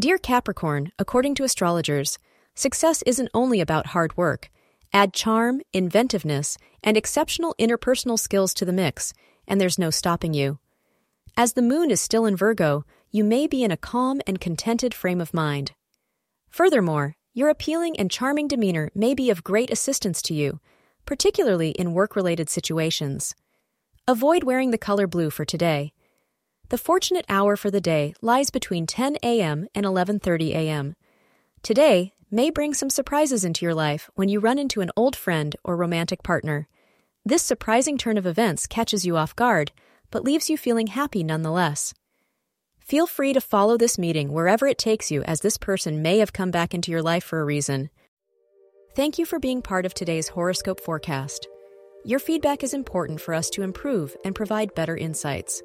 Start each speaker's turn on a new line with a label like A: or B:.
A: Dear Capricorn, according to astrologers, success isn't only about hard work. Add charm, inventiveness, and exceptional interpersonal skills to the mix, and there's no stopping you. As the moon is still in Virgo, you may be in a calm and contented frame of mind. Furthermore, your appealing and charming demeanor may be of great assistance to you, particularly in work related situations. Avoid wearing the color blue for today. The fortunate hour for the day lies between 10 a.m. and 11:30 a.m. Today may bring some surprises into your life when you run into an old friend or romantic partner. This surprising turn of events catches you off guard, but leaves you feeling happy nonetheless. Feel free to follow this meeting wherever it takes you, as this person may have come back into your life for a reason. Thank you for being part of today's horoscope forecast. Your feedback is important for us to improve and provide better insights.